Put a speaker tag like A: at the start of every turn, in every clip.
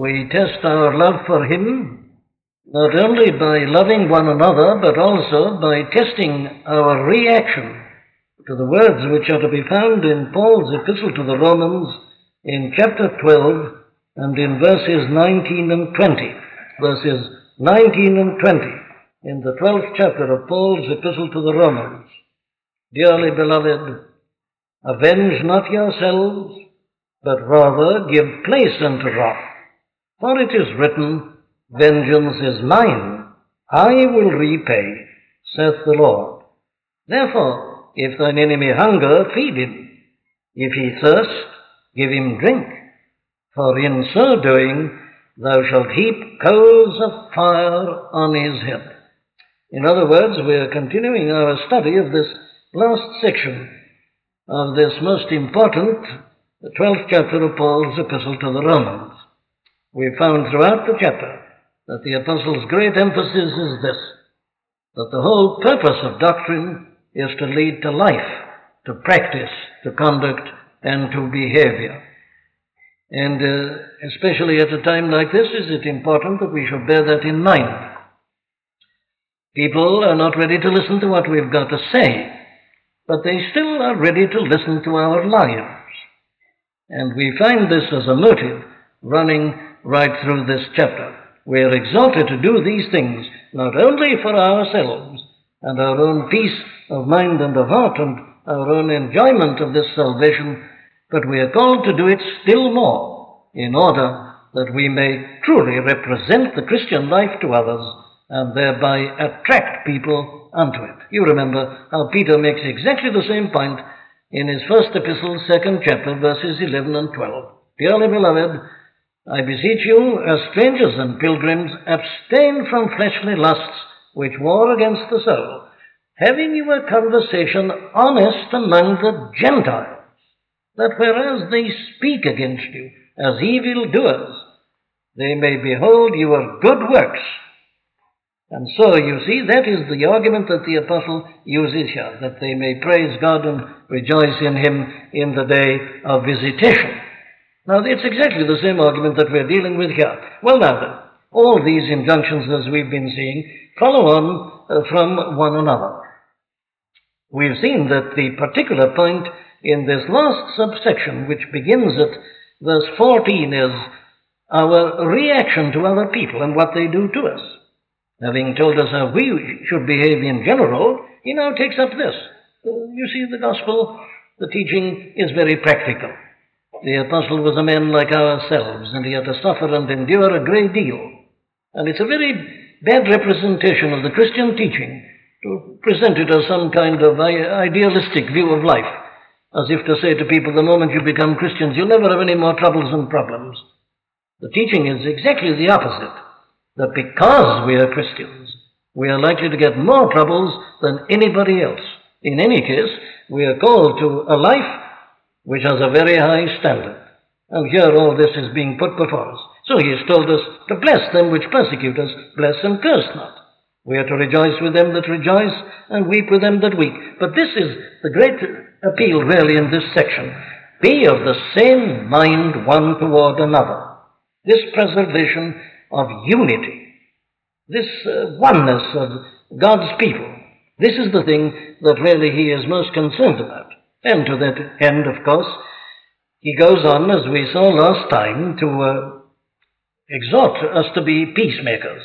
A: We test our love for Him not only by loving one another, but also by testing our reaction to the words which are to be found in Paul's epistle to the Romans in chapter 12 and in verses 19 and 20. Verses 19 and 20 in the 12th chapter of Paul's epistle to the Romans. Dearly beloved, avenge not yourselves, but rather give place unto wrath. For it is written, Vengeance is mine, I will repay, saith the Lord. Therefore, if thine enemy hunger, feed him. If he thirst, give him drink. For in so doing, thou shalt heap coals of fire on his head. In other words, we are continuing our study of this last section of this most important, the 12th chapter of Paul's epistle to the Romans. We found throughout the chapter that the apostle's great emphasis is this that the whole purpose of doctrine is to lead to life, to practice, to conduct, and to behavior. And uh, especially at a time like this, is it important that we should bear that in mind. People are not ready to listen to what we've got to say, but they still are ready to listen to our lives. And we find this as a motive running right through this chapter. We are exalted to do these things not only for ourselves and our own peace of mind and of heart and our own enjoyment of this salvation, but we are called to do it still more in order that we may truly represent the Christian life to others and thereby attract people unto it. You remember how Peter makes exactly the same point in his first epistle, second chapter, verses 11 and 12. Dearly beloved, I beseech you, as strangers and pilgrims, abstain from fleshly lusts which war against the soul, having your conversation honest among the Gentiles, that whereas they speak against you as evil doers, they may behold your good works and so, you see, that is the argument that the apostle uses here, that they may praise God and rejoice in Him in the day of visitation. Now, it's exactly the same argument that we're dealing with here. Well, now then, all these injunctions, as we've been seeing, follow on uh, from one another. We've seen that the particular point in this last subsection, which begins at verse 14, is our reaction to other people and what they do to us. Having told us how we should behave in general, he now takes up this. You see, the gospel, the teaching is very practical. The apostle was a man like ourselves, and he had to suffer and endure a great deal. And it's a very bad representation of the Christian teaching to present it as some kind of idealistic view of life, as if to say to people, the moment you become Christians, you'll never have any more troubles and problems. The teaching is exactly the opposite that because we are Christians, we are likely to get more troubles than anybody else. In any case, we are called to a life which has a very high standard. And here all this is being put before us. So he has told us to bless them which persecute us, bless and curse not. We are to rejoice with them that rejoice and weep with them that weep. But this is the great appeal really in this section. Be of the same mind one toward another. This preservation of unity, this uh, oneness of God's people. This is the thing that really he is most concerned about. And to that end, of course, he goes on, as we saw last time, to uh, exhort us to be peacemakers.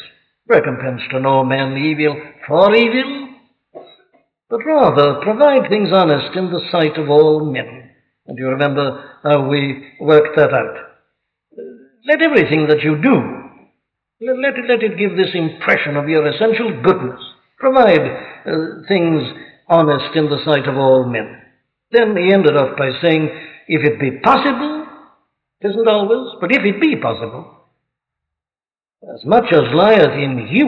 A: Recompense to no man evil for evil, but rather provide things honest in the sight of all men. And you remember how we worked that out. Let everything that you do let, it, let it give this impression of your essential goodness. Provide uh, things honest in the sight of all men. Then he ended off by saying, if it be possible, it isn't always, but if it be possible, as much as lieth in you,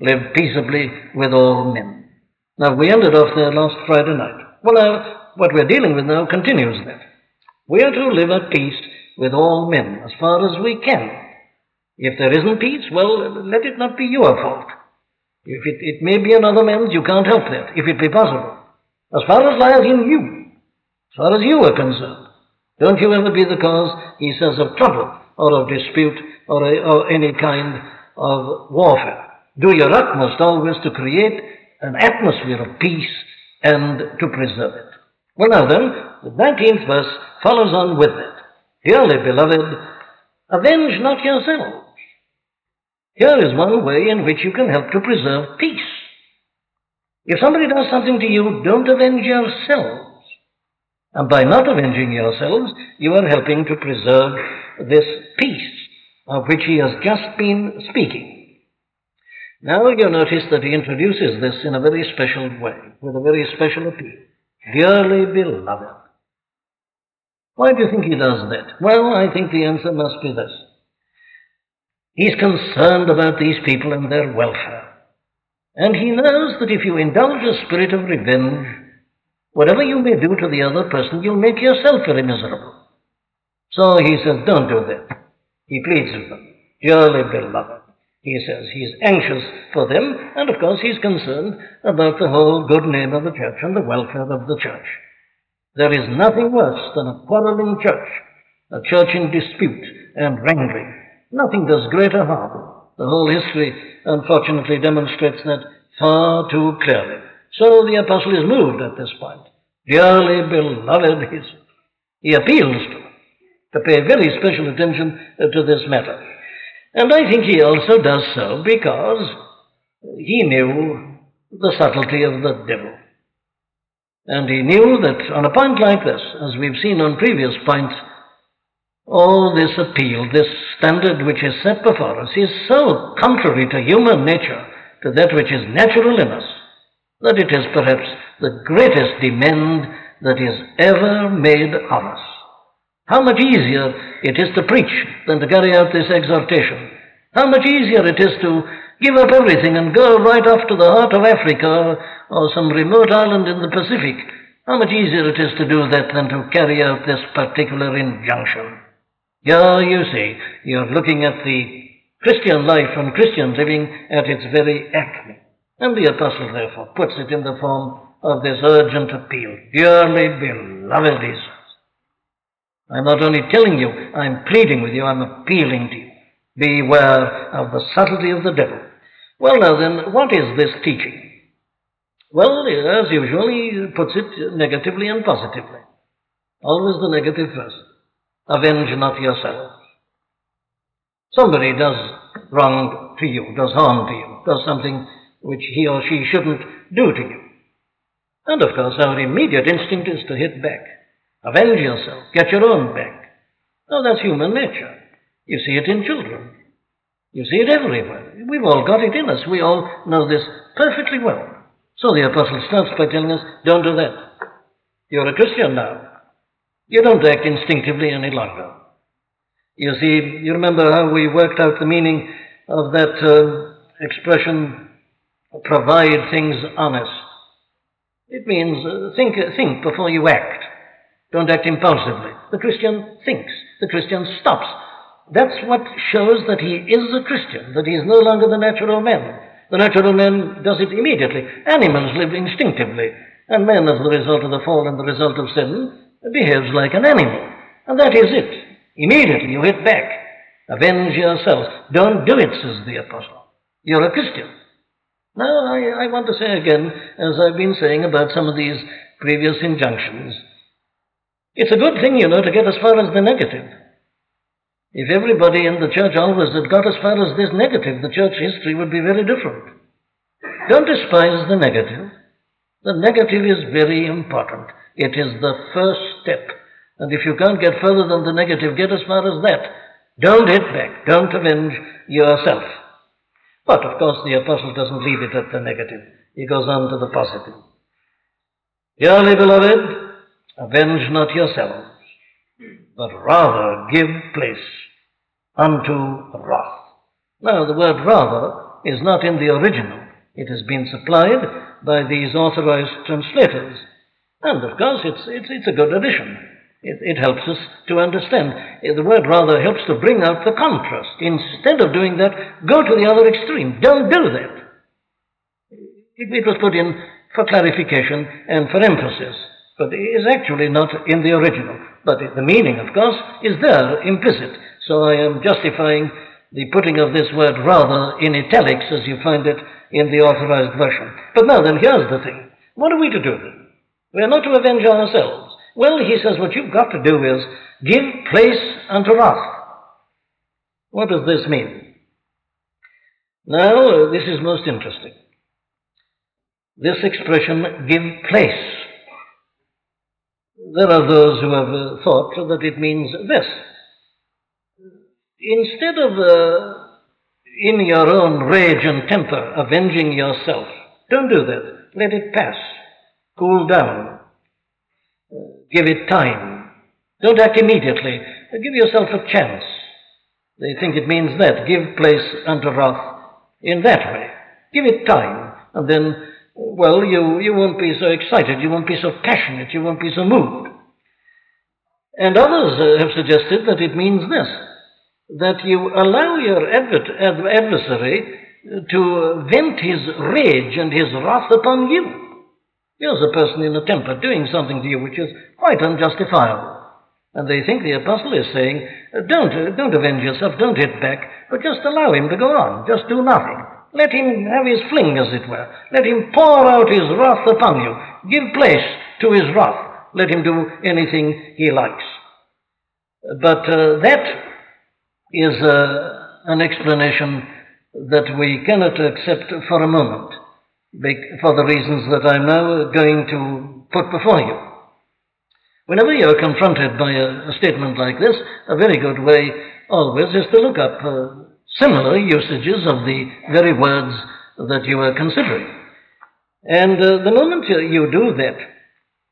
A: live peaceably with all men. Now, we ended off there last Friday night. Well, now, what we're dealing with now continues that. We are to live at peace with all men as far as we can. If there isn't peace, well, let it not be your fault. If it, it may be another man's, you can't help that, if it be possible. As far as lies in you, as far as you are concerned, don't you ever be the cause, he says, of trouble or of dispute or, a, or any kind of warfare. Do your utmost always to create an atmosphere of peace and to preserve it. Well, now then, the 19th verse follows on with it. Dearly beloved, avenge not yourselves. Here is one way in which you can help to preserve peace. If somebody does something to you, don't avenge yourselves. And by not avenging yourselves, you are helping to preserve this peace of which he has just been speaking. Now you notice that he introduces this in a very special way, with a very special appeal. Dearly beloved. Why do you think he does that? Well, I think the answer must be this. He's concerned about these people and their welfare. And he knows that if you indulge a spirit of revenge, whatever you may do to the other person, you'll make yourself very miserable. So he says, don't do that. He pleads with them, dearly beloved. He says he's anxious for them, and of course he's concerned about the whole good name of the church and the welfare of the church. There is nothing worse than a quarreling church, a church in dispute and wrangling. Nothing does greater harm. The whole history, unfortunately, demonstrates that far too clearly. So the apostle is moved at this point. Dearly beloved, he, appeals to to pay very special attention uh, to this matter. And I think he also does so because he knew the subtlety of the devil. And he knew that on a point like this, as we've seen on previous points, all this appeal, this standard which is set before us, is so contrary to human nature, to that which is natural in us, that it is perhaps the greatest demand that is ever made on us. How much easier it is to preach than to carry out this exhortation. How much easier it is to give up everything and go right off to the heart of Africa or some remote island in the Pacific. How much easier it is to do that than to carry out this particular injunction. Here you see, you're looking at the Christian life and Christian living at its very acme. And the apostle therefore puts it in the form of this urgent appeal. Dearly beloved, he says. I'm not only telling you, I'm pleading with you, I'm appealing to you. Beware of the subtlety of the devil. Well, now then, what is this teaching? Well, as usual, he puts it negatively and positively. Always the negative first. Avenge not yourself. Somebody does wrong to you, does harm to you, does something which he or she shouldn't do to you. And of course, our immediate instinct is to hit back. Avenge yourself. Get your own back. Oh, that's human nature. You see it in children. You see it everywhere. We've all got it in us. We all know this perfectly well. So the apostle starts by telling us, don't do that. You're a Christian now. You don't act instinctively any longer. You see, you remember how we worked out the meaning of that uh, expression, provide things honest. It means uh, think, think before you act. Don't act impulsively. The Christian thinks. The Christian stops. That's what shows that he is a Christian, that he is no longer the natural man. The natural man does it immediately. Animals live instinctively. And men, as the result of the fall and the result of sin, behaves like an animal. And that is it. Immediately you hit back. Avenge yourselves. Don't do it, says the apostle. You're a Christian. Now, I, I want to say again, as I've been saying about some of these previous injunctions, it's a good thing, you know, to get as far as the negative. If everybody in the church always had got as far as this negative, the church history would be very different. Don't despise the negative. The negative is very important. It is the first step. And if you can't get further than the negative, get as far as that. Don't hit back. Don't avenge yourself. But of course, the apostle doesn't leave it at the negative. He goes on to the positive. Dearly beloved, Avenge not yourselves, but rather give place unto wrath. Now, the word rather is not in the original. It has been supplied by these authorized translators. And of course, it's, it's, it's a good addition. It, it helps us to understand. Eh, the word rather helps to bring out the contrast. Instead of doing that, go to the other extreme. Don't do that. It, it was put in for clarification and for emphasis but it is actually not in the original. But the meaning, of course, is there implicit. So I am justifying the putting of this word rather in italics as you find it in the authorized version. But now then, here's the thing. What are we to do then? We are not to avenge ourselves. Well, he says, what you've got to do is give place unto wrath. What does this mean? Now, uh, this is most interesting. This expression, give place. There are those who have uh, thought that it means this. Instead of uh, in your own rage and temper avenging yourself, don't do that. Let it pass. Cool down. Give it time. Don't act immediately. Give yourself a chance. They think it means that. Give place unto wrath in that way. Give it time. And then, well, you, you won't be so excited. You won't be so passionate. You won't be so moved. And others uh, have suggested that it means this that you allow your adversary to vent his rage and his wrath upon you. Here's a person in a temper doing something to you which is quite unjustifiable. And they think the apostle is saying, don't, don't avenge yourself, don't hit back, but just allow him to go on, just do nothing. Let him have his fling, as it were. Let him pour out his wrath upon you. Give place to his wrath. Let him do anything he likes. But uh, that is uh, an explanation that we cannot accept for a moment for the reasons that I'm now going to put before you. Whenever you're confronted by a, a statement like this, a very good way always is to look up uh, similar usages of the very words that you are considering. And uh, the moment you do that,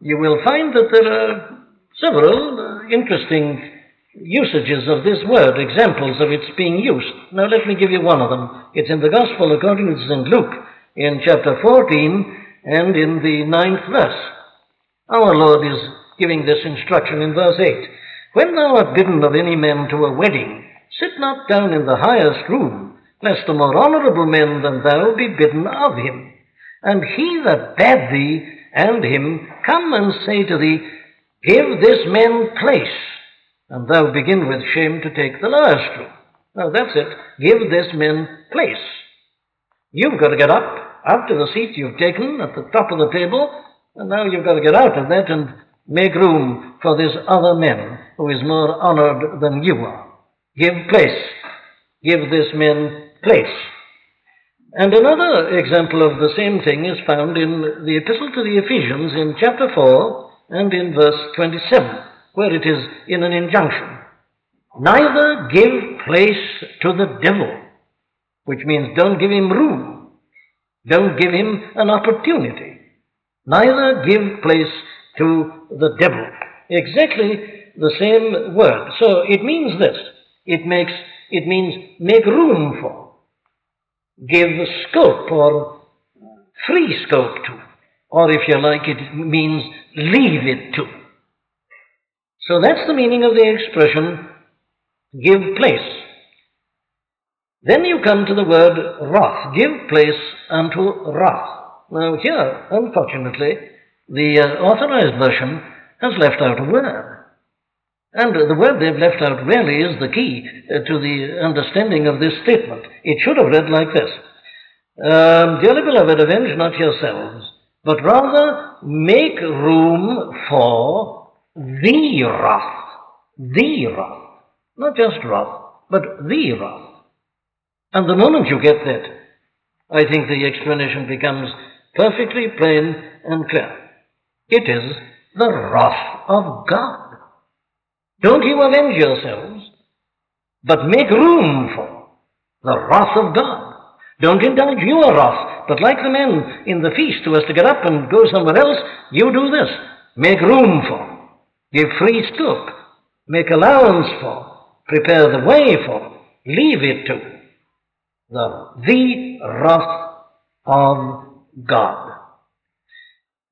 A: you will find that there are several uh, interesting usages of this word, examples of its being used. Now, let me give you one of them. It's in the Gospel according to St. Luke, in chapter 14 and in the ninth verse. Our Lord is giving this instruction in verse 8 When thou art bidden of any man to a wedding, sit not down in the highest room, lest a more honourable man than thou be bidden of him. And he that bade thee and him come and say to thee, Give this man place and thou begin with shame to take the lowest room. Now that's it. Give this man place. You've got to get up out of the seat you've taken at the top of the table, and now you've got to get out of that and make room for this other man who is more honored than you are. Give place. Give this man place. And another example of the same thing is found in the Epistle to the Ephesians in chapter 4 and in verse 27 where it is in an injunction. Neither give place to the devil, which means don't give him room, don't give him an opportunity. Neither give place to the devil. Exactly the same word. So it means this. It makes it means make room for, give scope or free scope to, or if you like, it means leave it to. So that's the meaning of the expression give place. Then you come to the word wrath. Give place unto wrath. Now, here, unfortunately, the uh, authorized version has left out a word. And the word they've left out really is the key uh, to the understanding of this statement. It should have read like this um, Dearly beloved, avenge not yourselves, but rather make room for the wrath, the wrath, not just wrath, but the wrath. And the moment you get that, I think the explanation becomes perfectly plain and clear. It is the wrath of God. Don't you avenge yourselves, but make room for the wrath of God. Don't indulge your wrath, but like the man in the feast who has to get up and go somewhere else, you do this. Make room for give free scope, make allowance for, prepare the way for, leave it to the, the wrath of God.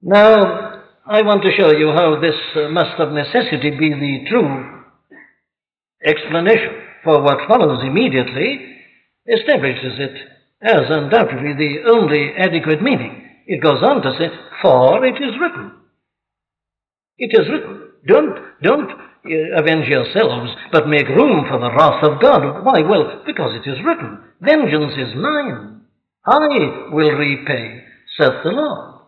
A: Now, I want to show you how this uh, must of necessity be the true explanation for what follows immediately establishes it as undoubtedly the only adequate meaning. It goes on to say, For it is written. It is written. don't, don't Uh, avenge yourselves, but make room for the wrath of God. Why? Well, because it is written, Vengeance is mine. I will repay, saith the Lord.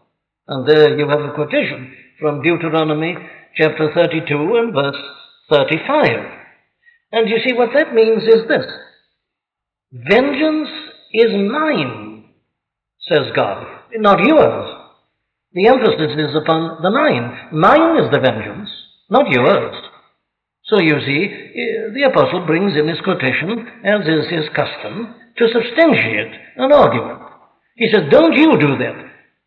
A: And there you have a quotation from Deuteronomy chapter 32 and verse 35. And you see, what that means is this Vengeance is mine, says God, not yours. The emphasis is upon the mine. Mine is the vengeance, not yours. So you see, eh, the apostle brings in his quotation, as is his custom, to substantiate an argument. He says, Don't you do that,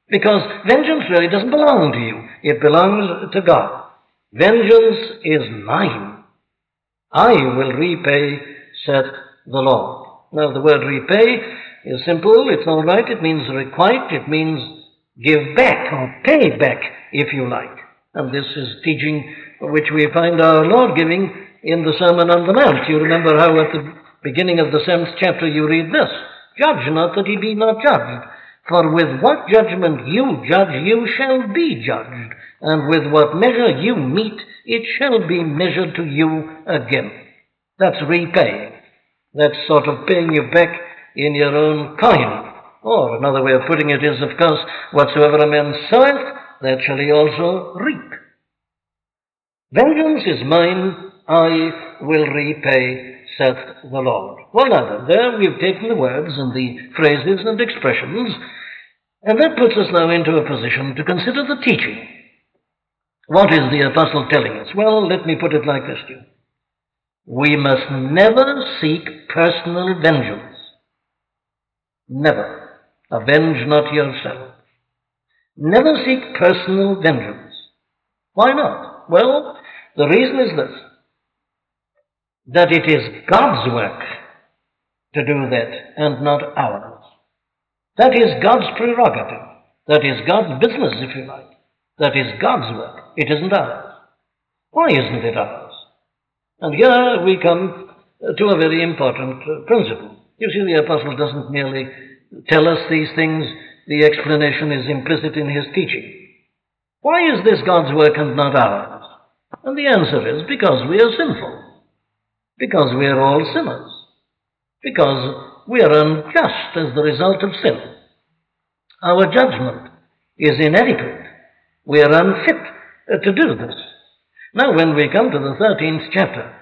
A: because vengeance really doesn't belong to you, it belongs to God. Vengeance is mine. I will repay, saith the Lord. Now, the word repay is simple, it's all right, it means requite, it means give back or pay back, if you like. And this is teaching which we find our Lord giving in the Sermon on the Mount. You remember how at the beginning of the seventh chapter you read this Judge not that ye be not judged. For with what judgment you judge, you shall be judged. And with what measure you meet, it shall be measured to you again. That's repaying. That's sort of paying you back in your own kind. Or another way of putting it is, of course, whatsoever a man soweth, that shall he also reap. Vengeance is mine, I will repay, saith the Lord. Well, now then, there we've taken the words and the phrases and expressions, and that puts us now into a position to consider the teaching. What is the apostle telling us? Well, let me put it like this to you. We must never seek personal vengeance. Never. Avenge not yourself. Never seek personal vengeance. Why not? Well, the reason is this that it is God's work to do that and not ours. That is God's prerogative. That is God's business, if you like. That is God's work. It isn't ours. Why isn't it ours? And here we come to a very important principle. You see, the apostle doesn't merely tell us these things, the explanation is implicit in his teaching. Why is this God's work and not ours? And the answer is because we are sinful. Because we are all sinners. Because we are unjust as the result of sin. Our judgment is inadequate. We are unfit uh, to do this. Now, when we come to the 13th chapter,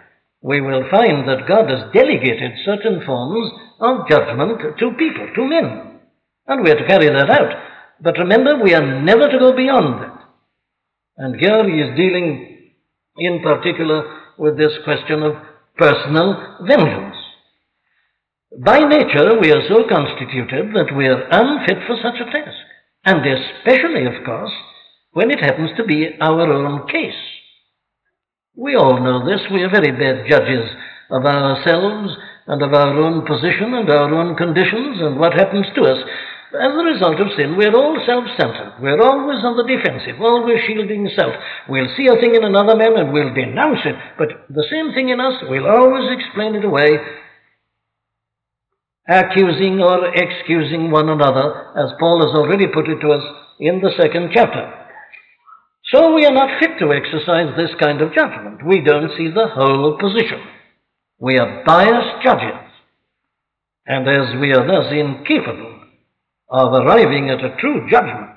A: we will find that God has delegated certain forms of judgment to people, to men. And we are to carry that out. But remember, we are never to go beyond that. And here he is dealing in particular with this question of personal vengeance. By nature, we are so constituted that we are unfit for such a task, and especially, of course, when it happens to be our own case. We all know this. We are very bad judges of ourselves and of our own position and our own conditions and what happens to us. As a result of sin, we're all self-centered. We're always on the defensive, always shielding self. We'll see a thing in another man and we'll denounce it, but the same thing in us, we'll always explain it away, accusing or excusing one another, as Paul has already put it to us in the second chapter. So we are not fit to exercise this kind of judgment. We don't see the whole position. We are biased judges. And as we are thus incapable of arriving at a true judgment,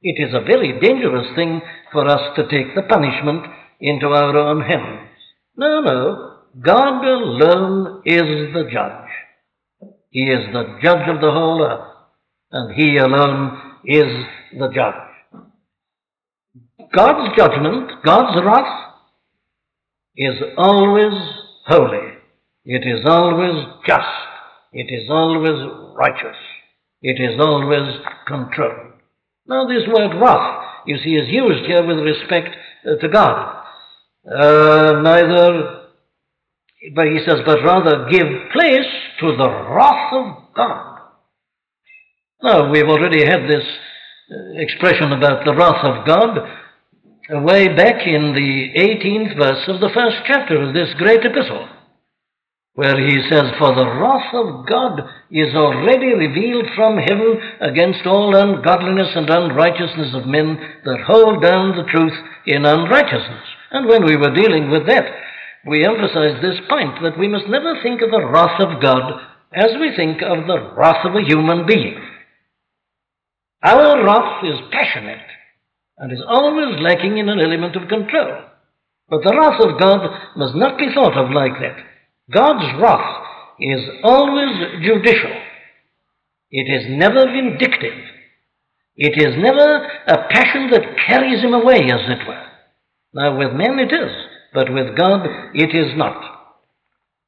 A: it is a very dangerous thing for us to take the punishment into our own hands. No, no. God alone is the judge. He is the judge of the whole earth, and He alone is the judge. God's judgment, God's wrath, is always holy. It is always just. It is always righteous. It is always controlled. Now, this word wrath, you see, is used here with respect uh, to God. Uh, neither, but he says, but rather give place to the wrath of God. Now, we've already had this uh, expression about the wrath of God way back in the 18th verse of the first chapter of this great epistle where he says, For the wrath of God is already revealed from heaven against all ungodliness and unrighteousness of men that hold down the truth in unrighteousness. And when we were dealing with that, we emphasized this point that we must never think of the wrath of God as we think of the wrath of a human being. Our wrath is passionate and is always lacking in an element of control. But the wrath of God must not be thought of like that. God's wrath is always judicial. It is never vindictive. It is never a passion that carries him away, as it were. Now, with men it is, but with God it is not.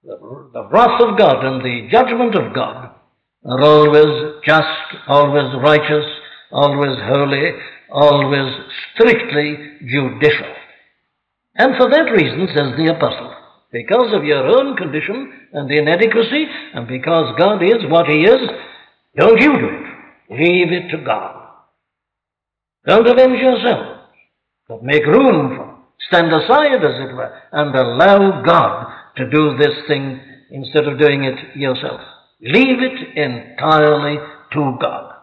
A: The, the wrath of God and the judgment of God are always just, always righteous, always holy, always strictly judicial. And for that reason, says the apostle, because of your own condition and inadequacy, and because God is what He is, don't you do it. Leave it to God. Don't avenge yourself, but make room for, stand aside, as it were, and allow God to do this thing instead of doing it yourself. Leave it entirely to God.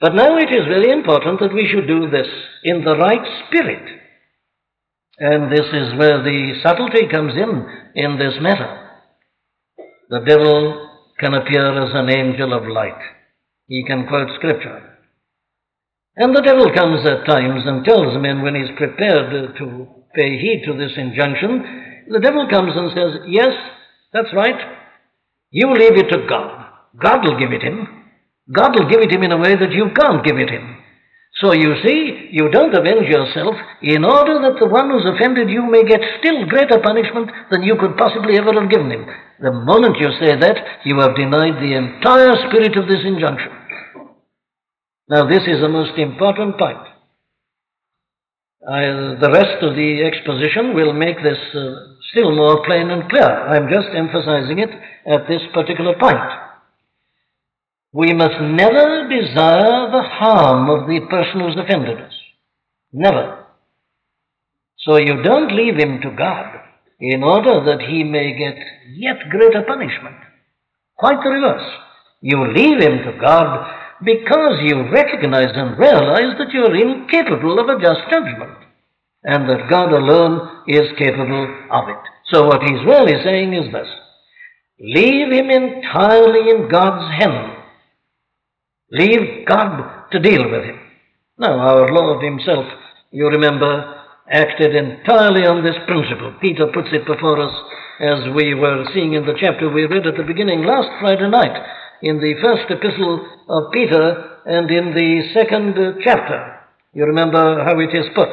A: But now it is very important that we should do this in the right spirit. And this is where the subtlety comes in in this matter. The devil can appear as an angel of light. He can quote scripture. And the devil comes at times and tells men when he's prepared to pay heed to this injunction, the devil comes and says, Yes, that's right. You leave it to God. God will give it him. God will give it him in a way that you can't give it him. So you see, you don't avenge yourself in order that the one who's offended you may get still greater punishment than you could possibly ever have given him. The moment you say that, you have denied the entire spirit of this injunction. Now, this is a most important point. I, the rest of the exposition will make this uh, still more plain and clear. I'm just emphasizing it at this particular point. We must never desire the harm of the person who's offended us. Never. So you don't leave him to God in order that he may get yet greater punishment. Quite the reverse. You leave him to God because you recognize and realize that you're incapable of a just judgment and that God alone is capable of it. So what he's really saying is this. Leave him entirely in God's hands Leave God to deal with him. Now, our Lord Himself, you remember, acted entirely on this principle. Peter puts it before us as we were seeing in the chapter we read at the beginning last Friday night, in the first epistle of Peter and in the second chapter. You remember how it is put.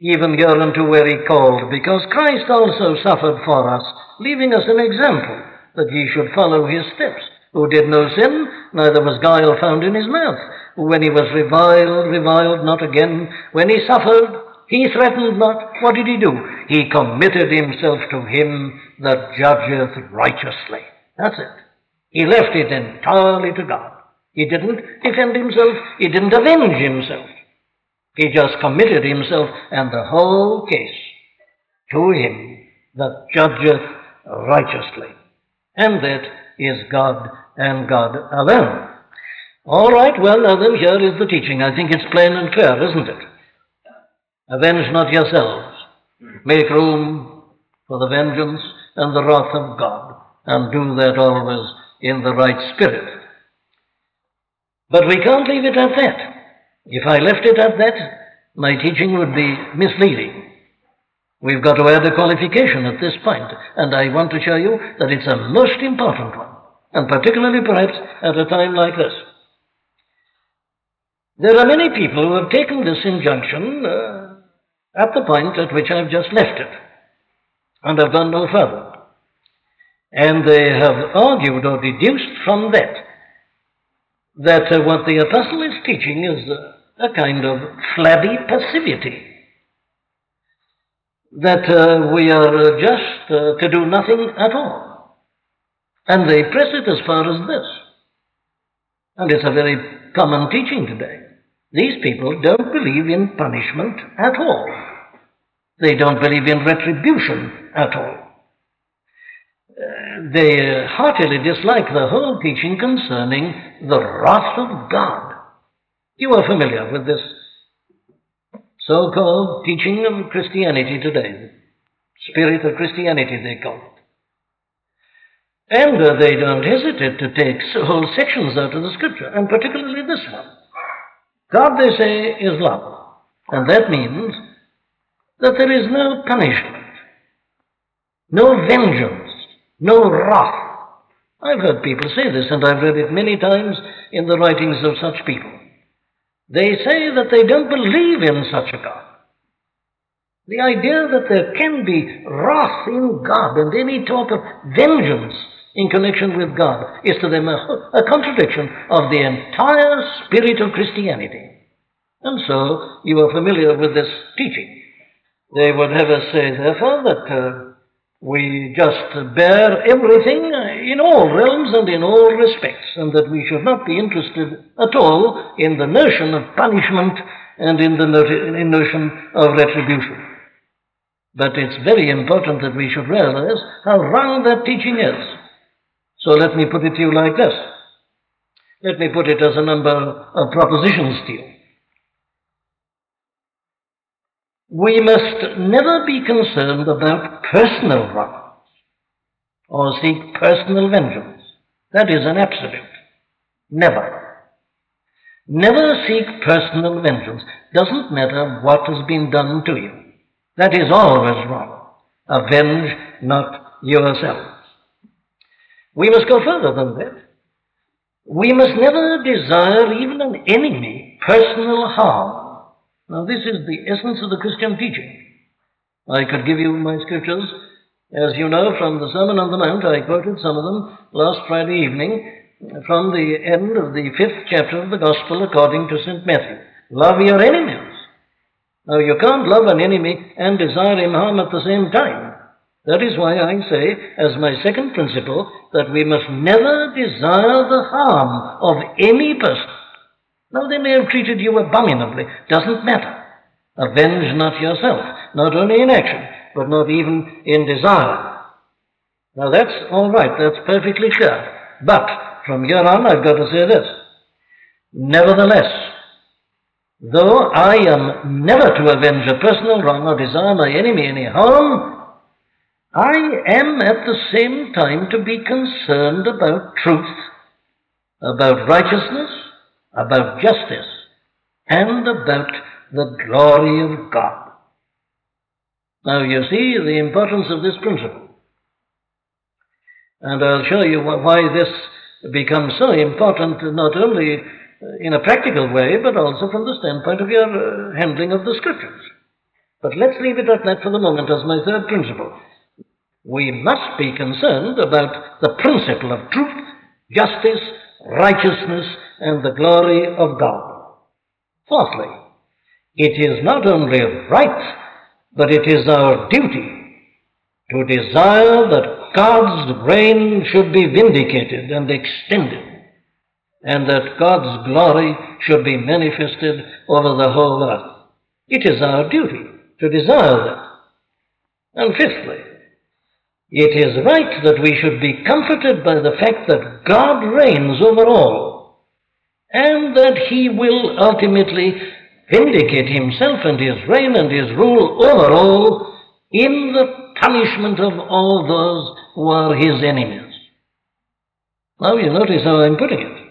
A: Even here unto where he called, because Christ also suffered for us, leaving us an example that ye should follow his steps who did no sin, neither was guile found in his mouth. When he was reviled, reviled not again. When he suffered, he threatened not. What did he do? He committed himself to him that judgeth righteously. That's it. He left it entirely to God. He didn't defend himself. He didn't avenge himself. He just committed himself and the whole case to him that judgeth righteously. And that is God and God alone. All right, well, now then, here is the teaching. I think it's plain and clear, isn't it? Avenge not yourselves. Make room for the vengeance and the wrath of God, and do that always in the right spirit. But we can't leave it at that. If I left it at that, my teaching would be misleading. We've got to add a qualification at this point, and I want to show you that it's a most important one and particularly perhaps at a time like this. There are many people who have taken this injunction uh, at the point at which I've just left it and have gone no further. And they have argued or deduced from that that uh, what the apostle is teaching is uh, a kind of flabby passivity. That uh, we are just uh, to do nothing at all. And they press it as far as this. And it's a very common teaching today. These people don't believe in punishment at all. They don't believe in retribution at all. Uh, they heartily dislike the whole teaching concerning the wrath of God. You are familiar with this so called teaching of Christianity today. Spirit of Christianity, they call it. And uh, they don't hesitate to take whole sections out of the scripture, and particularly this one. God, they say, is love. And that means that there is no punishment, no vengeance, no wrath. I've heard people say this, and I've read it many times in the writings of such people. They say that they don't believe in such a God. The idea that there can be wrath in God and any talk of vengeance in connection with God is to them a, a contradiction of the entire spirit of Christianity. And so you are familiar with this teaching. They would have us say, therefore, that uh, we just bear everything in all realms and in all respects, and that we should not be interested at all in the notion of punishment and in the notion of retribution. But it's very important that we should realize how wrong that teaching is. So let me put it to you like this. Let me put it as a number of propositions to you. We must never be concerned about personal wrongs or seek personal vengeance. That is an absolute. Never. Never seek personal vengeance. Doesn't matter what has been done to you. That is always wrong. Avenge not yourself. We must go further than that. We must never desire even an enemy personal harm. Now, this is the essence of the Christian teaching. I could give you my scriptures. As you know from the Sermon on the Mount, I quoted some of them last Friday evening from the end of the fifth chapter of the Gospel according to St. Matthew. Love your enemies. Now, you can't love an enemy and desire him harm at the same time. That is why I say, as my second principle, that we must never desire the harm of any person. Now, they may have treated you abominably, doesn't matter. Avenge not yourself, not only in action, but not even in desire. Now, that's all right, that's perfectly clear. But, from here on, I've got to say this. Nevertheless, though I am never to avenge a personal wrong or desire my enemy any harm, I am at the same time to be concerned about truth, about righteousness, about justice, and about the glory of God. Now you see the importance of this principle. And I'll show you why this becomes so important, not only in a practical way, but also from the standpoint of your uh, handling of the scriptures. But let's leave it at that for the moment as my third principle we must be concerned about the principle of truth, justice, righteousness, and the glory of God. Fourthly, it is not only right, but it is our duty to desire that God's reign should be vindicated and extended, and that God's glory should be manifested over the whole earth. It is our duty to desire that. And fifthly, it is right that we should be comforted by the fact that God reigns over all and that He will ultimately vindicate Himself and His reign and His rule over all in the punishment of all those who are His enemies. Now you notice how I'm putting it.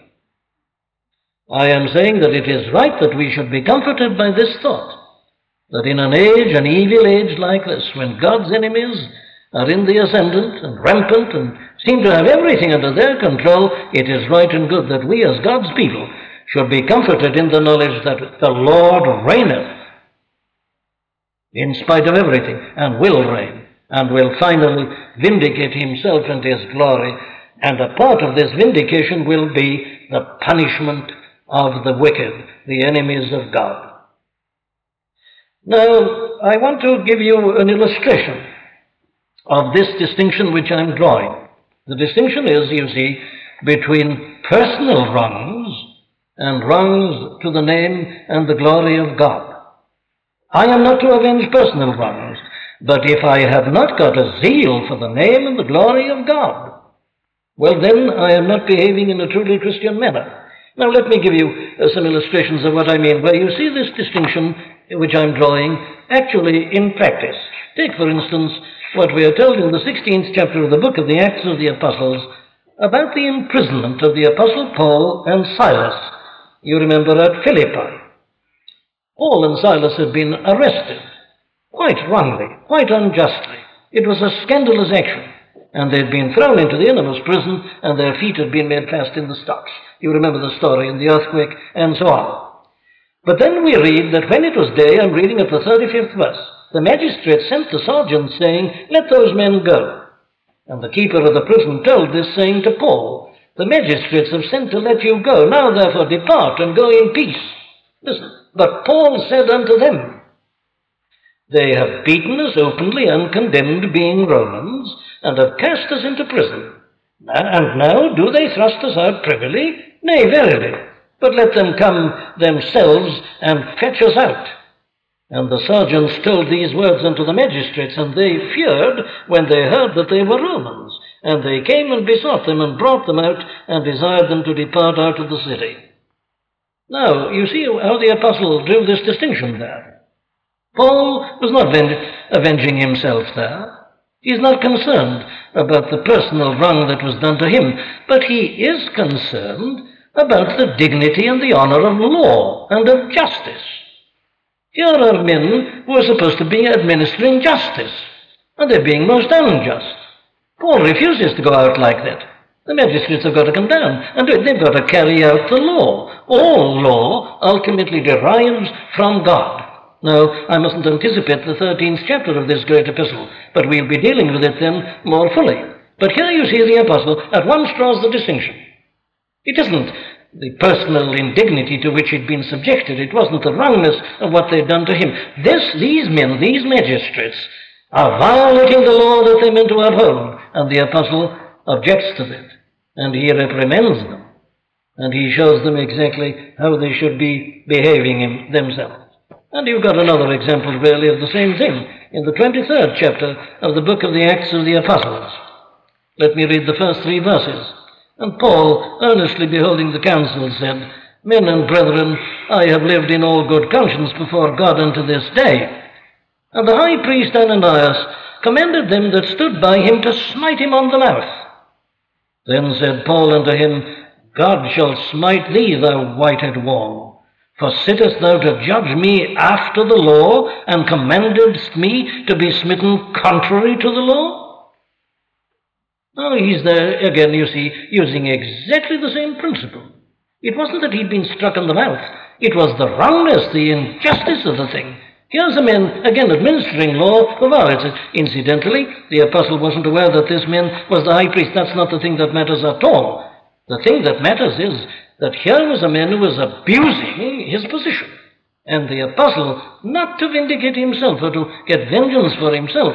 A: I am saying that it is right that we should be comforted by this thought that in an age, an evil age like this, when God's enemies are in the ascendant and rampant and seem to have everything under their control, it is right and good that we as God's people should be comforted in the knowledge that the Lord reigneth in spite of everything and will reign and will finally vindicate himself and his glory. And a part of this vindication will be the punishment of the wicked, the enemies of God. Now, I want to give you an illustration of this distinction which I'm drawing. The distinction is, you see, between personal wrongs and wrongs to the name and the glory of God. I am not to avenge personal wrongs, but if I have not got a zeal for the name and the glory of God, well, then I am not behaving in a truly Christian manner. Now, let me give you uh, some illustrations of what I mean. Where you see this distinction which I'm drawing actually in practice. Take, for instance, what we are told in the 16th chapter of the book of the Acts of the Apostles about the imprisonment of the Apostle Paul and Silas. You remember at Philippi. Paul and Silas had been arrested, quite wrongly, quite unjustly. It was a scandalous action. And they'd been thrown into the innermost prison, and their feet had been made fast in the stocks. You remember the story in the earthquake, and so on. But then we read that when it was day, I'm reading at the 35th verse, the magistrate sent the sergeant, saying, Let those men go. And the keeper of the prison told this, saying to Paul, The magistrates have sent to let you go. Now therefore depart and go in peace. Listen, but Paul said unto them, They have beaten us openly and condemned, being Romans, and have cast us into prison. And now do they thrust us out privily? Nay, verily. But let them come themselves and fetch us out. And the sergeants told these words unto the magistrates, and they feared when they heard that they were Romans. And they came and besought them, and brought them out, and desired them to depart out of the city. Now, you see how the apostle drew this distinction there. Paul was not avenging himself there. He is not concerned about the personal wrong that was done to him, but he is concerned about the dignity and the honor of law and of justice. Here are men who are supposed to be administering justice, and they're being most unjust. Paul refuses to go out like that. The magistrates have got to come down, and they've got to carry out the law. All law ultimately derives from God. Now, I mustn't anticipate the 13th chapter of this great epistle, but we'll be dealing with it then more fully. But here you see the apostle at once draws the distinction. It isn't the personal indignity to which he'd been subjected, it wasn't the wrongness of what they'd done to him. This, these men, these magistrates, are violating the law that they meant to uphold, and the apostle objects to that, and he reprimands them, and he shows them exactly how they should be behaving themselves. And you've got another example, really, of the same thing in the 23rd chapter of the book of the Acts of the Apostles. Let me read the first three verses. And Paul, earnestly beholding the council, said, Men and brethren, I have lived in all good conscience before God unto this day. And the high priest Ananias commanded them that stood by him to smite him on the mouth. Then said Paul unto him, God shall smite thee, thou whited wall. For sittest thou to judge me after the law, and commandest me to be smitten contrary to the law? Now he's there again, you see, using exactly the same principle. It wasn't that he'd been struck in the mouth, it was the wrongness, the injustice of the thing. Here's a man, again, administering law of ours. Incidentally, the apostle wasn't aware that this man was the high priest. That's not the thing that matters at all. The thing that matters is that here was a man who was abusing his position. And the apostle, not to vindicate himself or to get vengeance for himself,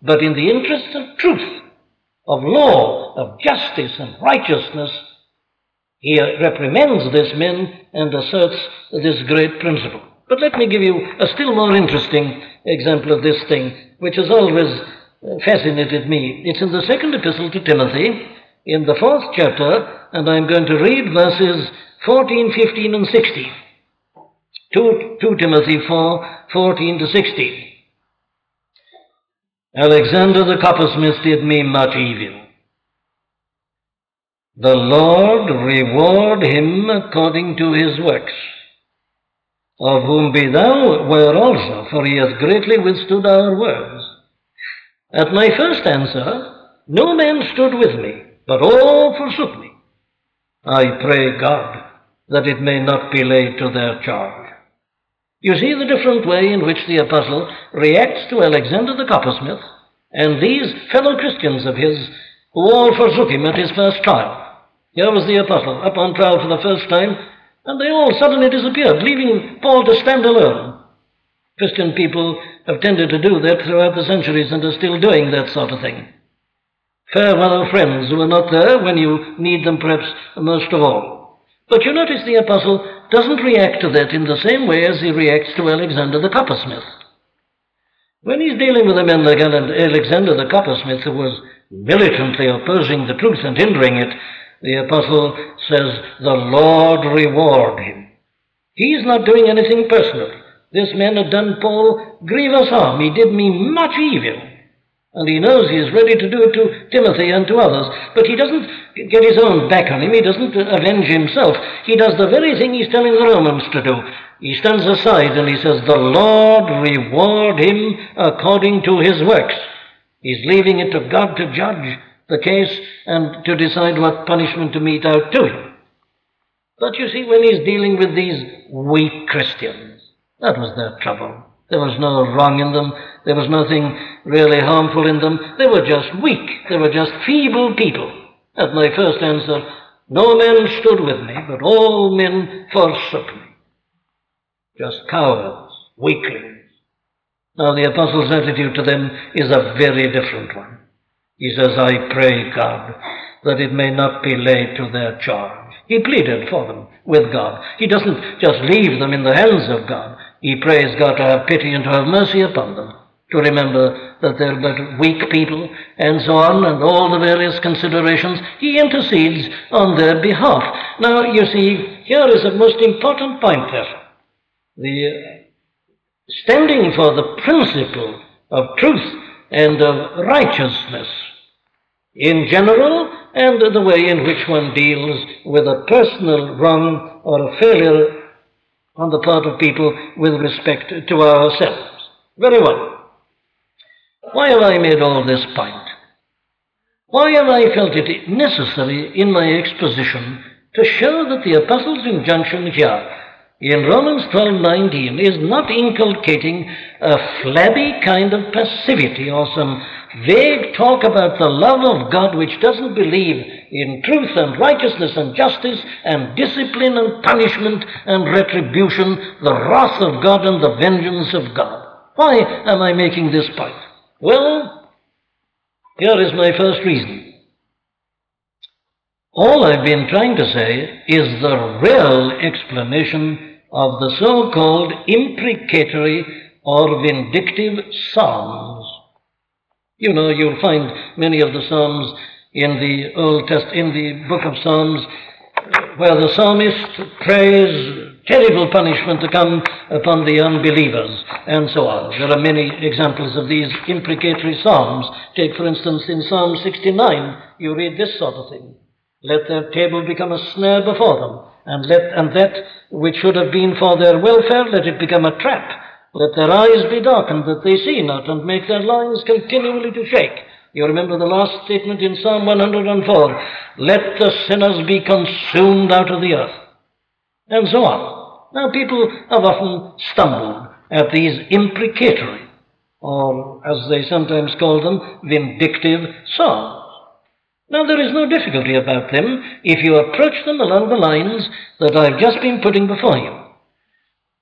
A: but in the interests of truth, of law, of justice and righteousness, he reprimands this men and asserts this great principle. But let me give you a still more interesting example of this thing, which has always uh, fascinated me. It's in the second epistle to Timothy, in the fourth chapter, and I'm going to read verses 14, 15, and 16. 2, 2 Timothy 4, 14 to 16. Alexander the coppersmith did me much evil. The Lord reward him according to his works, of whom be thou aware also, for he hath greatly withstood our words. At my first answer, no man stood with me, but all forsook me. I pray God that it may not be laid to their charge. You see the different way in which the apostle reacts to Alexander the coppersmith and these fellow Christians of his who all forsook him at his first trial. Here was the apostle up on trial for the first time, and they all suddenly disappeared, leaving Paul to stand alone. Christian people have tended to do that throughout the centuries and are still doing that sort of thing. Farewell, friends who are not there when you need them perhaps most of all. But you notice the apostle doesn't react to that in the same way as he reacts to Alexander the coppersmith. When he's dealing with a man like Alexander the coppersmith, who was militantly opposing the truth and hindering it, the apostle says, The Lord reward him. He's not doing anything personal. This man had done Paul grievous harm. He did me much evil. And he knows he is ready to do it to Timothy and to others. But he doesn't get his own back on him. He doesn't uh, avenge himself. He does the very thing he's telling the Romans to do. He stands aside and he says, The Lord reward him according to his works. He's leaving it to God to judge the case and to decide what punishment to mete out to him. But you see, when he's dealing with these weak Christians, that was their trouble. There was no wrong in them. There was nothing really harmful in them. They were just weak. They were just feeble people. At my first answer, no man stood with me, but all men forsook me. Just cowards, weaklings. Now the apostle's attitude to them is a very different one. He says, I pray God that it may not be laid to their charge. He pleaded for them with God. He doesn't just leave them in the hands of God. He prays God to have pity and to have mercy upon them, to remember that they're but weak people, and so on, and all the various considerations. He intercedes on their behalf. Now, you see, here is a most important point there. The standing for the principle of truth and of righteousness in general, and the way in which one deals with a personal wrong or a failure on the part of people with respect to ourselves. Very well. Why have I made all this point? Why have I felt it necessary in my exposition to show that the Apostle's injunction here in Romans 12:19 is not inculcating a flabby kind of passivity or some vague talk about the love of God which doesn't believe in truth and righteousness and justice and discipline and punishment and retribution, the wrath of God and the vengeance of God. Why am I making this point? Well, here is my first reason. All I've been trying to say is the real explanation of the so called imprecatory or vindictive Psalms. You know, you'll find many of the Psalms in the Old Testament, in the book of Psalms, where the psalmist prays terrible punishment to come upon the unbelievers, and so on. There are many examples of these imprecatory psalms. Take, for instance, in Psalm 69, you read this sort of thing Let their table become a snare before them and let and that which should have been for their welfare, let it become a trap. Let their eyes be darkened that they see not, and make their loins continually to shake. You remember the last statement in Psalm 104 Let the sinners be consumed out of the earth. And so on. Now, people have often stumbled at these imprecatory, or as they sometimes call them, vindictive psalms. Now, there is no difficulty about them if you approach them along the lines that I've just been putting before you.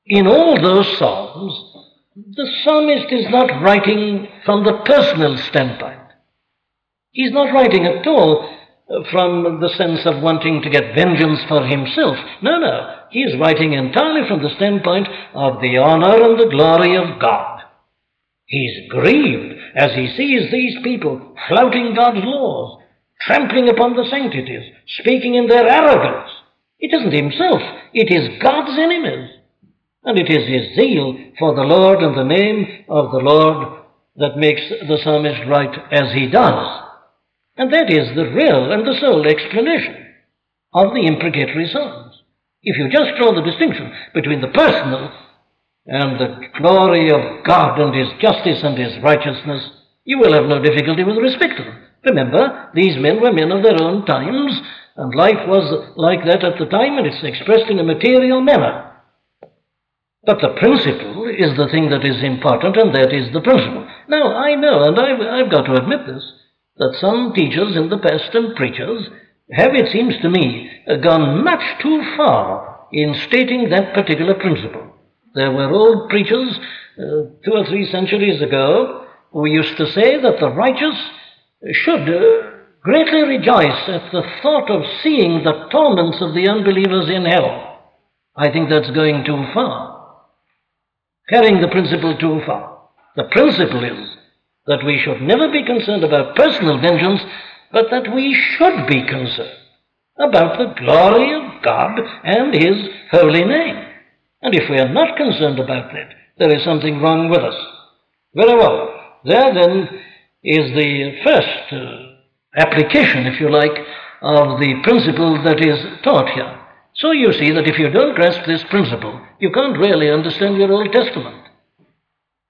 A: In all those Psalms, the psalmist is not writing from the personal standpoint. He's not writing at all from the sense of wanting to get vengeance for himself. No, no. He is writing entirely from the standpoint of the honor and the glory of God. He's grieved as he sees these people flouting God's laws, trampling upon the sanctities, speaking in their arrogance. It isn't himself, it is God's enemies. And it is his zeal for the Lord and the name of the Lord that makes the psalmist write as he does. And that is the real and the sole explanation of the imprecatory psalms. If you just draw the distinction between the personal and the glory of God and his justice and his righteousness, you will have no difficulty with respect to them. Remember, these men were men of their own times, and life was like that at the time, and it's expressed in a material manner. But the principle is the thing that is important, and that is the principle. Now, I know, and I've, I've got to admit this, that some teachers in the past and preachers have, it seems to me, gone much too far in stating that particular principle. There were old preachers uh, two or three centuries ago who used to say that the righteous should uh, greatly rejoice at the thought of seeing the torments of the unbelievers in hell. I think that's going too far, carrying the principle too far. The principle is that we should never be concerned about personal vengeance, but that we should be concerned about the glory of God and His holy name. And if we are not concerned about that, there is something wrong with us. Very well. There then is the first uh, application, if you like, of the principle that is taught here. So you see that if you don't grasp this principle, you can't really understand your Old Testament.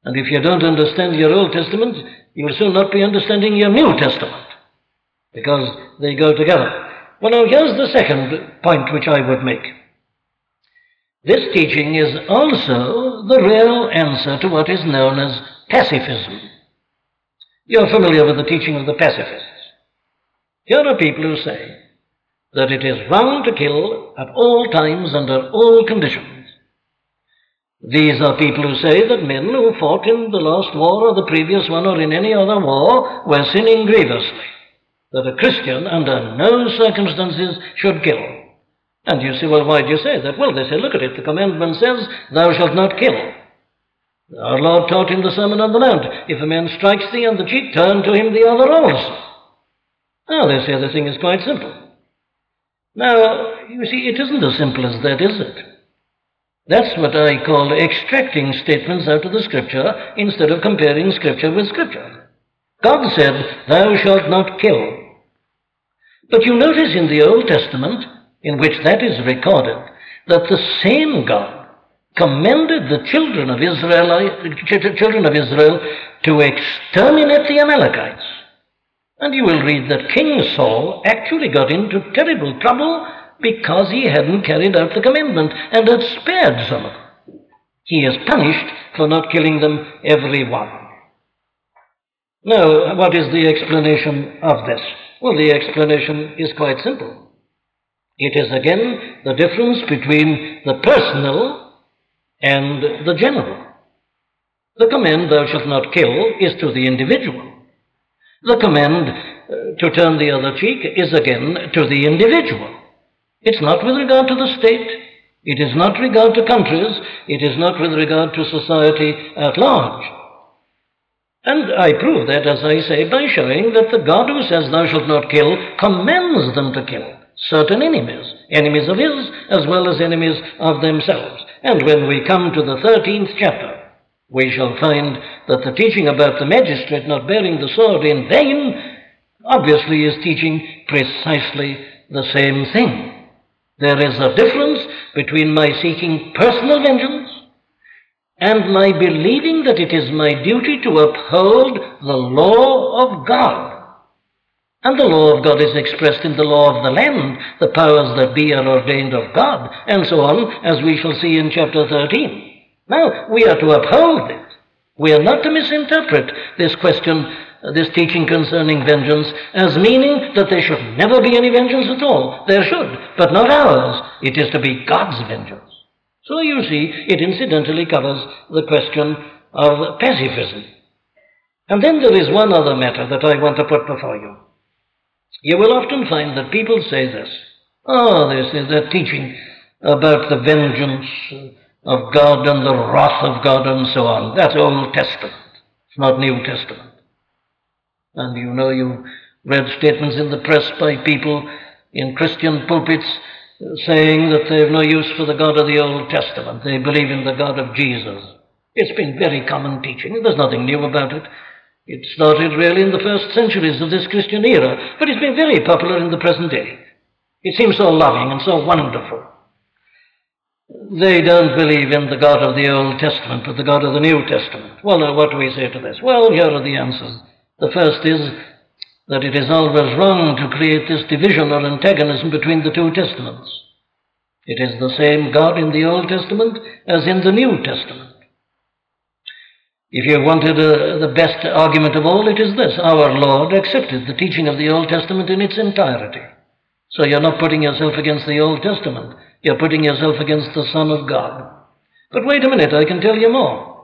A: And if you don't understand your Old Testament, you will soon not be understanding your New Testament, because they go together. Well, now here's the second point which I would make. This teaching is also the real answer to what is known as pacifism. You're familiar with the teaching of the pacifists. Here are people who say that it is wrong to kill at all times under all conditions. These are people who say that men who fought in the last war or the previous one or in any other war were sinning grievously. That a Christian under no circumstances should kill. And you say, well, why do you say that? Well, they say, look at it. The commandment says, thou shalt not kill. Our Lord taught in the Sermon on the Mount, if a man strikes thee on the cheek, turn to him the other also. Now, they say the thing is quite simple. Now, you see, it isn't as simple as that, is it? That's what I call extracting statements out of the Scripture instead of comparing Scripture with Scripture. God said, Thou shalt not kill. But you notice in the Old Testament, in which that is recorded, that the same God commanded the children of Israel, children of Israel to exterminate the Amalekites. And you will read that King Saul actually got into terrible trouble because he hadn't carried out the commandment and had spared some of them. He is punished for not killing them every one. Now, what is the explanation of this? Well, the explanation is quite simple. It is again the difference between the personal and the general. The command, thou shalt not kill, is to the individual. The command uh, to turn the other cheek is again to the individual. It's not with regard to the state. It is not regard to countries. It is not with regard to society at large. And I prove that, as I say, by showing that the God who says, Thou shalt not kill, commands them to kill certain enemies, enemies of his as well as enemies of themselves. And when we come to the 13th chapter, we shall find that the teaching about the magistrate not bearing the sword in vain obviously is teaching precisely the same thing. There is a difference between my seeking personal vengeance and my believing that it is my duty to uphold the law of God. And the law of God is expressed in the law of the land, the powers that be are ordained of God, and so on, as we shall see in chapter 13. Now, we are to uphold it. We are not to misinterpret this question this teaching concerning vengeance as meaning that there should never be any vengeance at all. There should, but not ours. It is to be God's vengeance. So you see, it incidentally covers the question of pacifism. And then there is one other matter that I want to put before you. You will often find that people say this. Oh, this is a teaching about the vengeance of God and the wrath of God and so on. That's Old Testament. It's not New Testament. And you know, you've read statements in the press by people in Christian pulpits saying that they have no use for the God of the Old Testament. They believe in the God of Jesus. It's been very common teaching. There's nothing new about it. It started really in the first centuries of this Christian era, but it's been very popular in the present day. It seems so loving and so wonderful. They don't believe in the God of the Old Testament, but the God of the New Testament. Well, now, what do we say to this? Well, here are the answers. The first is that it is always wrong to create this division or antagonism between the two testaments. It is the same God in the Old Testament as in the New Testament. If you wanted uh, the best argument of all, it is this Our Lord accepted the teaching of the Old Testament in its entirety. So you're not putting yourself against the Old Testament, you're putting yourself against the Son of God. But wait a minute, I can tell you more.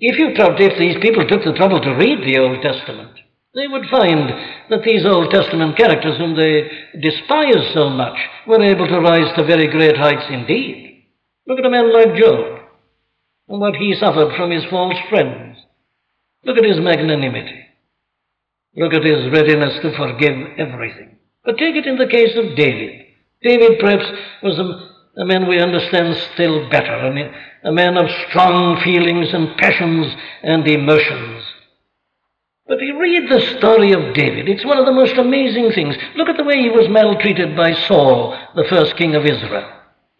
A: If you if these people took the trouble to read the Old Testament, they would find that these Old Testament characters whom they despise so much were able to rise to very great heights indeed. Look at a man like Job and what he suffered from his false friends. Look at his magnanimity. Look at his readiness to forgive everything. But take it in the case of David. David perhaps was a a man we understand still better, a man of strong feelings and passions and emotions. But you read the story of David. It's one of the most amazing things. Look at the way he was maltreated by Saul, the first king of Israel,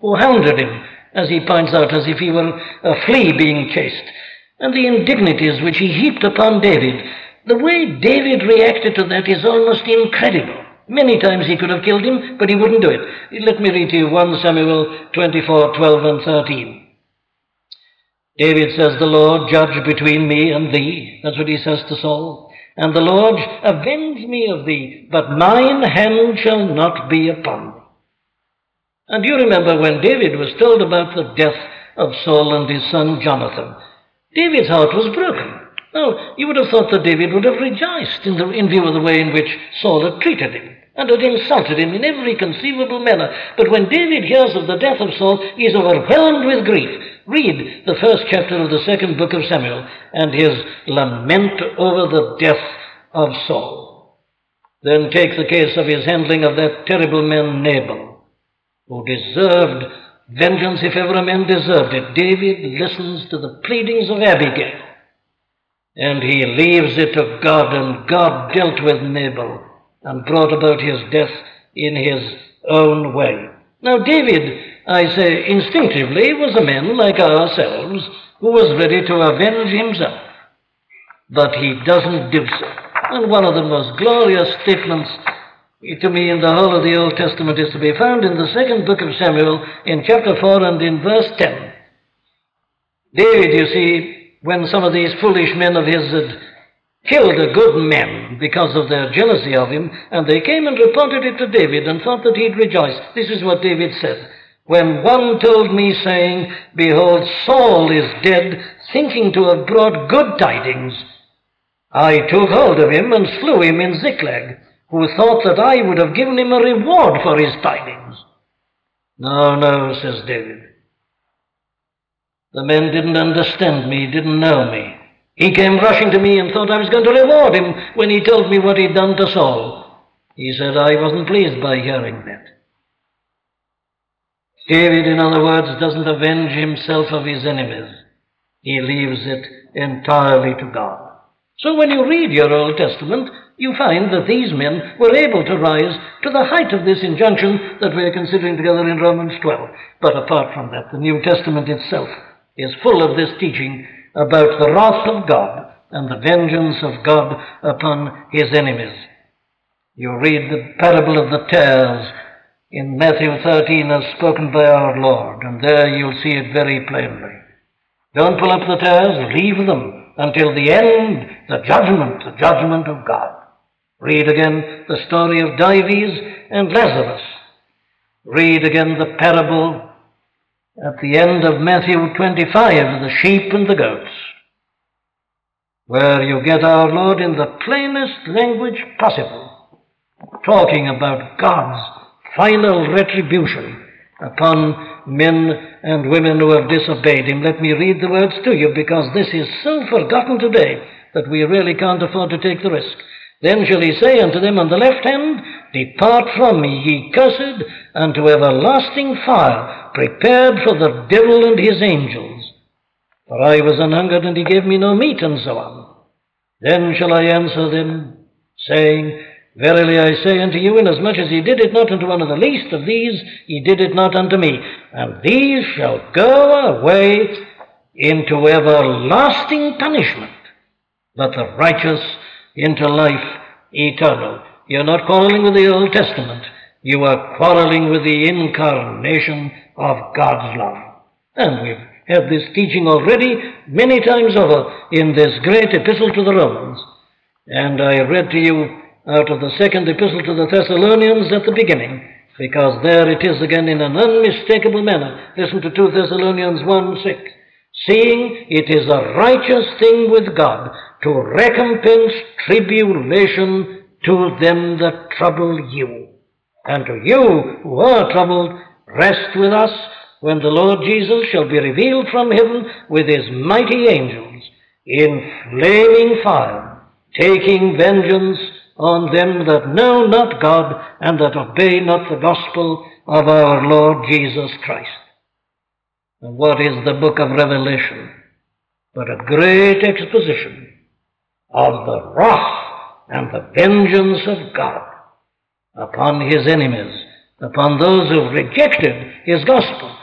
A: who hounded him, as he points out, as if he were a flea being chased, and the indignities which he heaped upon David. The way David reacted to that is almost incredible. Many times he could have killed him, but he wouldn't do it. Let me read to you 1 Samuel 24 12 and 13. David says, The Lord judge between me and thee. That's what he says to Saul. And the Lord avenge me of thee, but mine hand shall not be upon thee. And you remember when David was told about the death of Saul and his son Jonathan, David's heart was broken. Now, you would have thought that David would have rejoiced in, the, in view of the way in which Saul had treated him and had insulted him in every conceivable manner. But when David hears of the death of Saul, he is overwhelmed with grief. Read the first chapter of the second book of Samuel and his lament over the death of Saul. Then take the case of his handling of that terrible man Nabal, who deserved vengeance if ever a man deserved it. David listens to the pleadings of Abigail, and he leaves it to God, and God dealt with Nabal and brought about his death in his own way. Now, David I say instinctively, was a man like ourselves who was ready to avenge himself. But he doesn't do so. And one of the most glorious statements to me in the whole of the Old Testament is to be found in the second book of Samuel in chapter 4 and in verse 10. David, you see, when some of these foolish men of his had killed a good man because of their jealousy of him, and they came and reported it to David and thought that he'd rejoice. This is what David said when one told me, saying, Behold, Saul is dead, thinking to have brought good tidings, I took hold of him and slew him in Ziklag, who thought that I would have given him a reward for his tidings. No, no, says David. The men didn't understand me, didn't know me. He came rushing to me and thought I was going to reward him when he told me what he'd done to Saul. He said I wasn't pleased by hearing that. David, in other words, doesn't avenge himself of his enemies. He leaves it entirely to God. So when you read your Old Testament, you find that these men were able to rise to the height of this injunction that we are considering together in Romans 12. But apart from that, the New Testament itself is full of this teaching about the wrath of God and the vengeance of God upon his enemies. You read the parable of the tares in Matthew 13 as spoken by our Lord, and there you'll see it very plainly. Don't pull up the tares, leave them until the end, the judgment, the judgment of God. Read again the story of Dives and Lazarus. Read again the parable at the end of Matthew 25, the sheep and the goats, where you get our Lord in the plainest language possible, talking about God's final retribution upon men and women who have disobeyed him. Let me read the words to you because this is so forgotten today that we really can't afford to take the risk. Then shall he say unto them on the left hand, Depart from me, ye cursed, unto everlasting fire, prepared for the devil and his angels. For I was an hungered, and he gave me no meat, and so on. Then shall I answer them, saying, Verily I say unto you, inasmuch as he did it not unto one of the least of these, he did it not unto me. And these shall go away into everlasting punishment, but the righteous into life eternal. You're not quarreling with the Old Testament. You are quarreling with the incarnation of God's love. And we've had this teaching already many times over in this great epistle to the Romans. And I read to you out of the second epistle to the Thessalonians at the beginning, because there it is again in an unmistakable manner. Listen to 2 Thessalonians 1 6. Seeing it is a righteous thing with God to recompense tribulation to them that trouble you. And to you who are troubled, rest with us when the Lord Jesus shall be revealed from heaven with his mighty angels in flaming fire, taking vengeance on them that know not God and that obey not the gospel of our Lord Jesus Christ. And what is the book of Revelation? But a great exposition of the wrath and the vengeance of God upon his enemies, upon those who rejected his gospel,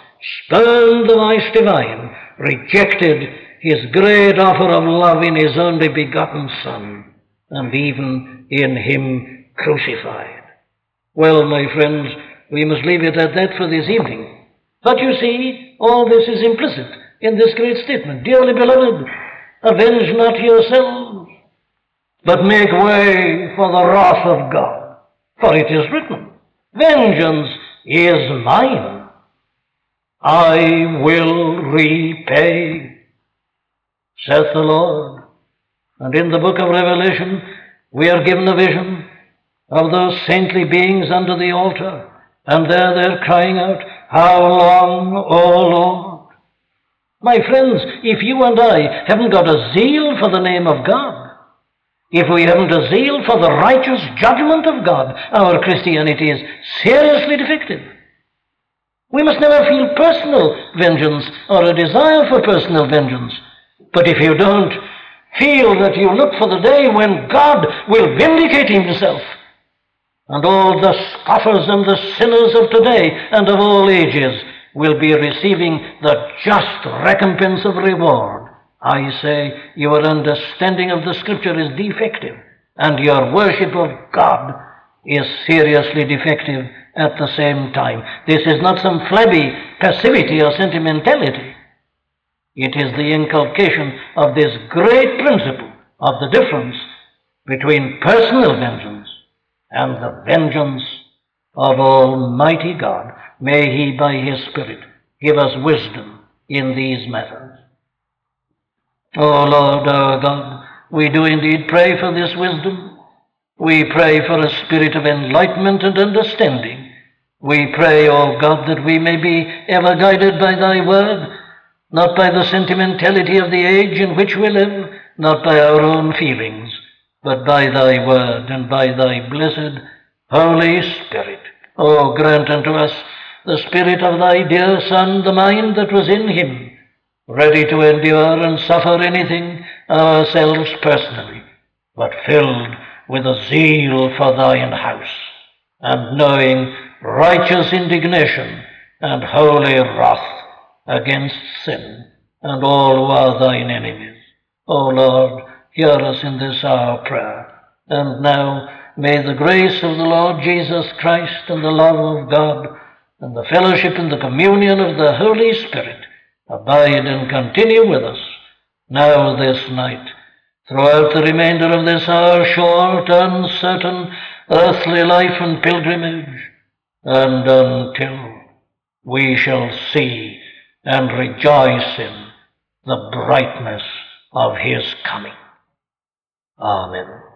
A: spurned the life divine, rejected his great offer of love in his only begotten Son, and even in him crucified. Well, my friends, we must leave it at that for this evening. But you see, all this is implicit in this great statement. Dearly beloved, avenge not yourselves, but make way for the wrath of God. For it is written, Vengeance is mine. I will repay, saith the Lord. And in the book of Revelation, we are given a vision of those saintly beings under the altar. And there they're crying out, How long, O Lord? My friends, if you and I haven't got a zeal for the name of God, if we haven't a zeal for the righteous judgment of God, our Christianity is seriously defective. We must never feel personal vengeance or a desire for personal vengeance. But if you don't feel that you look for the day when God will vindicate himself, and all the scoffers and the sinners of today and of all ages will be receiving the just recompense of reward Ah, I say your understanding of the Scripture is defective, and your worship of God is seriously defective at the same time. This is not some flabby passivity or sentimentality. It is the inculcation of this great principle of the difference between personal vengeance and the vengeance of Almighty God. May He, by His Spirit, give us wisdom in these matters. O oh Lord our God, we do indeed pray for this wisdom. We pray for a spirit of enlightenment and understanding. We pray, O oh God, that we may be ever guided by Thy word, not by the sentimentality of the age in which we live, not by our own feelings, but by Thy word and by Thy blessed Holy Spirit. O oh, grant unto us the Spirit of Thy dear Son, the mind that was in Him ready to endure and suffer anything ourselves personally, but filled with a zeal for thine house, and knowing righteous indignation and holy wrath against sin and all who are thine enemies. O Lord, hear us in this our prayer. And now may the grace of the Lord Jesus Christ and the love of God and the fellowship and the communion of the Holy Spirit abide and continue with us now this night, throughout the remainder of this our short, uncertain, earthly life and pilgrimage, and until we shall see and rejoice in the brightness of his coming. Amen.